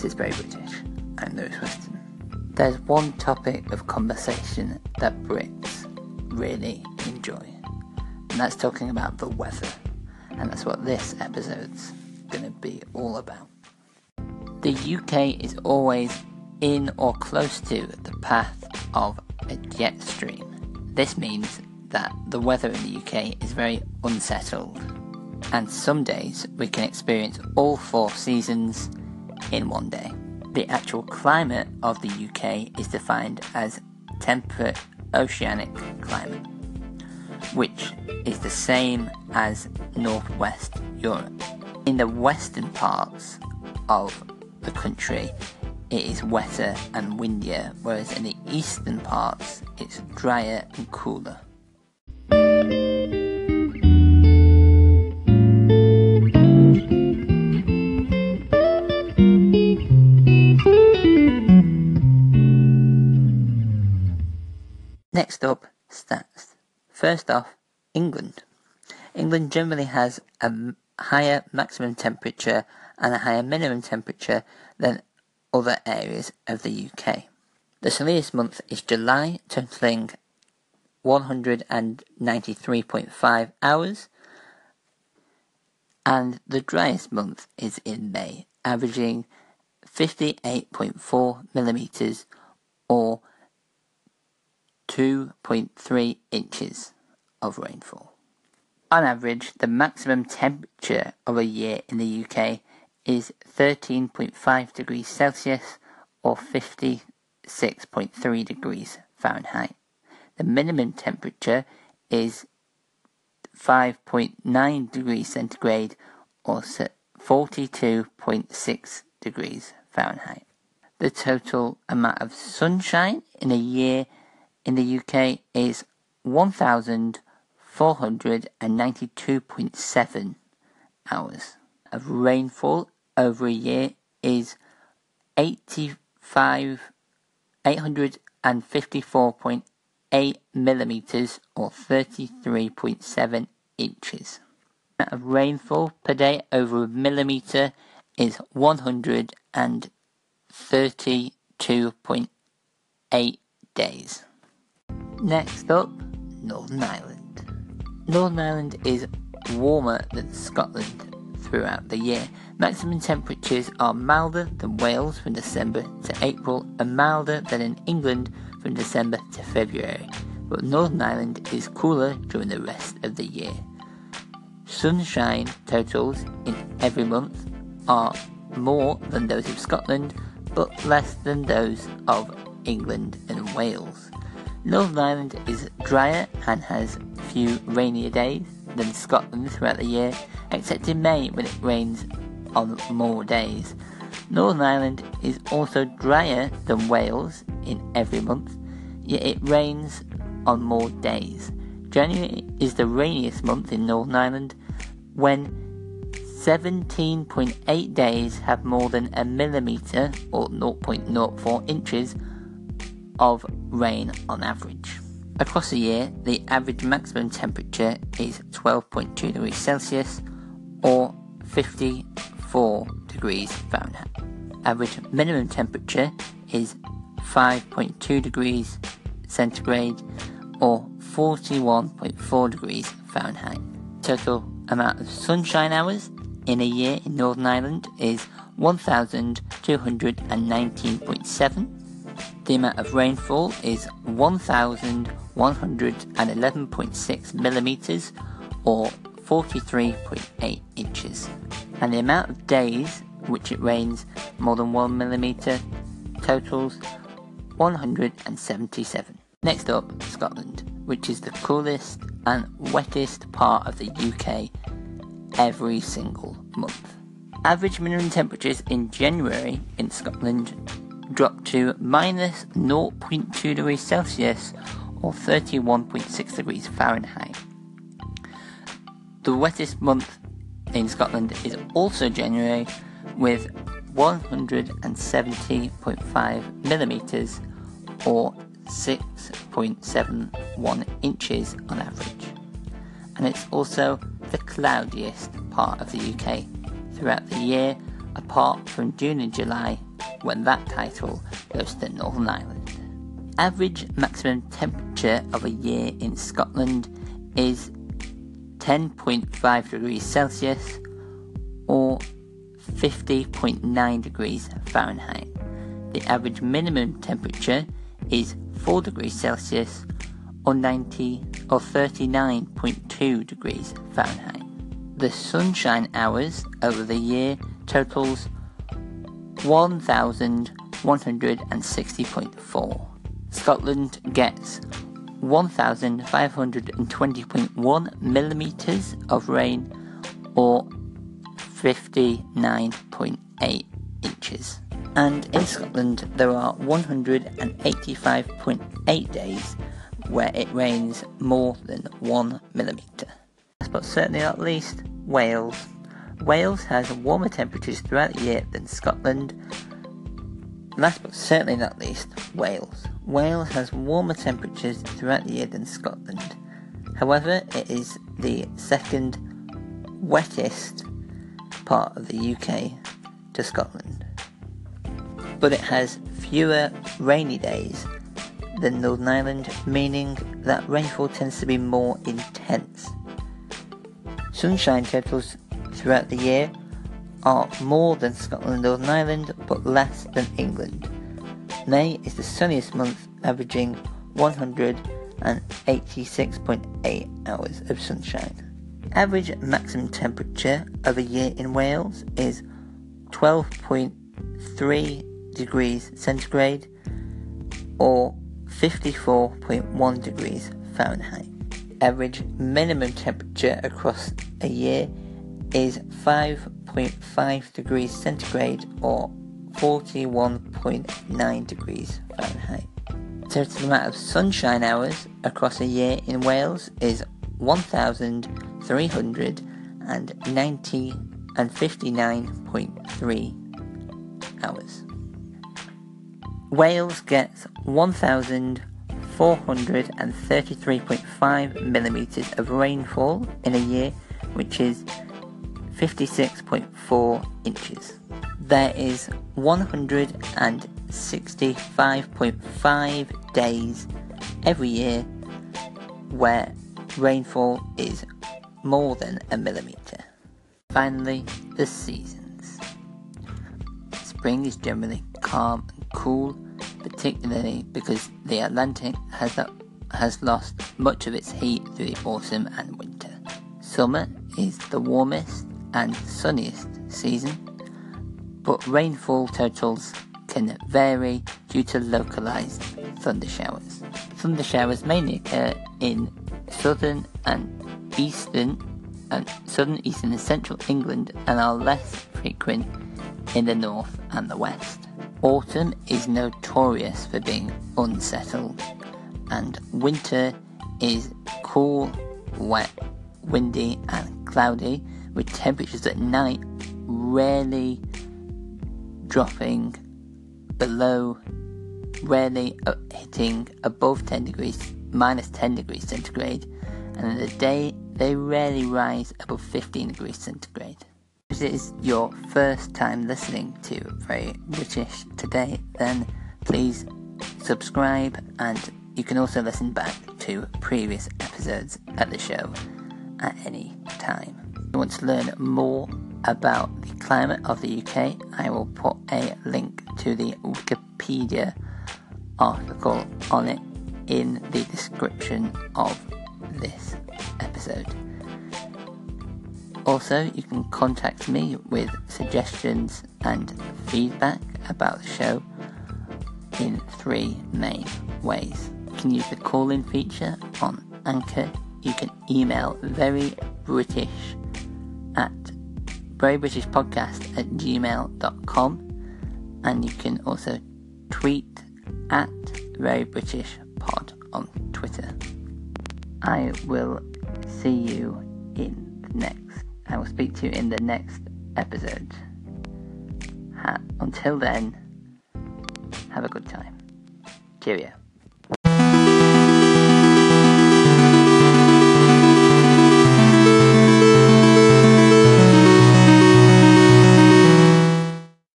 this is very British. I'm Lewis Weston. There's one topic of conversation that Brits really enjoy, and that's talking about the weather. And that's what this episode's going to be all about. The UK is always in or close to the path of a jet stream. This means that the weather in the UK is very unsettled, and some days we can experience all four seasons in one day. The actual climate of the UK is defined as temperate oceanic climate, which is the same as northwest Europe. In the western parts of the country, it is wetter and windier, whereas in the eastern parts, it's drier and cooler. Next up, stats. First off, England. England generally has a higher maximum temperature and a higher minimum temperature than other areas of the UK. The sunniest month is July, totaling 193.5 hours, and the driest month is in May, averaging 58.4 millimeters or 2.3 inches of rainfall. On average, the maximum temperature of a year in the UK is 13.5 degrees Celsius or 56.3 degrees Fahrenheit. The minimum temperature is 5.9 degrees centigrade or 42.6 degrees Fahrenheit. The total amount of sunshine in a year in the UK is 1,492.7 hours. Of rainfall over a year is 85 854.8 millimeters or 33.7 inches. Of rainfall per day over a millimeter is 132.8 days. Next up, Northern Ireland. Northern Ireland is warmer than Scotland throughout the year. Maximum temperatures are milder than Wales from December to April and milder than in England from December to February, but Northern Ireland is cooler during the rest of the year. Sunshine totals in every month are more than those of Scotland, but less than those of England and Wales. Northern Ireland is drier and has few rainier days than Scotland throughout the year, except in May when it rains on more days. Northern Ireland is also drier than Wales in every month, yet it rains on more days. January is the rainiest month in Northern Ireland when 17.8 days have more than a millimetre or 0.04 inches of rain on average. Across the year, the average maximum temperature is 12.2 degrees Celsius or 54 degrees Fahrenheit. Average minimum temperature is 5.2 degrees centigrade or 41.4 degrees Fahrenheit. Total amount of sunshine hours in a year in Northern Ireland is 1,219.7 the amount of rainfall is 1,111.6 millimeters or 43.8 inches. And the amount of days which it rains more than 1 millimeter totals 177. Next up, Scotland, which is the coolest and wettest part of the UK every single month. Average minimum temperatures in January in Scotland dropped to minus 0.2 degrees Celsius or 31.6 degrees Fahrenheit. The wettest month in Scotland is also January with 170.5 millimeters or 6.71 inches on average. And it's also the cloudiest part of the UK throughout the year, apart from June and July, when that title goes to Northern Ireland. Average maximum temperature of a year in Scotland is 10.5 degrees Celsius or 50.9 degrees Fahrenheit. The average minimum temperature is 4 degrees Celsius or 90 or 39.2 degrees Fahrenheit. The sunshine hours over the year totals 1160.4. Scotland gets 1520.1 millimeters of rain or 59.8 inches. And in Scotland, there are 185.8 days where it rains more than 1 millimetre. Last but certainly not least, Wales. Wales has warmer temperatures throughout the year than Scotland. Last but certainly not least, Wales. Wales has warmer temperatures throughout the year than Scotland. However, it is the second wettest part of the UK to Scotland. But it has fewer rainy days than Northern Ireland, meaning that rainfall tends to be more intense. Sunshine totals throughout the year are more than Scotland and Northern Ireland, but less than England. May is the sunniest month, averaging 186.8 hours of sunshine. Average maximum temperature of a year in Wales is 12.3 degrees centigrade or 54.1 degrees Fahrenheit. Average minimum temperature across a year is 5.5 degrees centigrade or 41.9 degrees Fahrenheit. Total amount of sunshine hours across a year in Wales is 1,390 and 59.3 hours. Wales gets 1,433.5 millimetres of rainfall in a year, which is 56.4 inches. There is 165.5 days every year where rainfall is more than a millimetre. Finally, the seasons. Spring is generally calm and cool, particularly because the Atlantic has, has lost much of its heat through the autumn and winter. Summer is the warmest and sunniest season, but rainfall totals can vary due to localized thunder showers. Thunder showers mainly occur in southern and eastern and southern, eastern and central England and are less frequent in the north and the west. Autumn is notorious for being unsettled, and winter is cool, wet, windy, and cloudy, with temperatures at night rarely dropping below, rarely hitting above 10 degrees, minus 10 degrees centigrade, and in the day they rarely rise above 15 degrees centigrade. If this is your first time listening to Very British Today, then please subscribe and you can also listen back to previous episodes at the show at any time. You want to learn more about the climate of the UK, I will put a link to the Wikipedia article on it in the description of this episode. Also, you can contact me with suggestions and feedback about the show in three main ways. You can use the call in feature on Anchor. You can email very British at verybritishpodcast at gmail.com and you can also tweet at verybritishpod on Twitter. I will see you in the next. I will speak to you in the next episode. Until then, have a good time. Cheerio.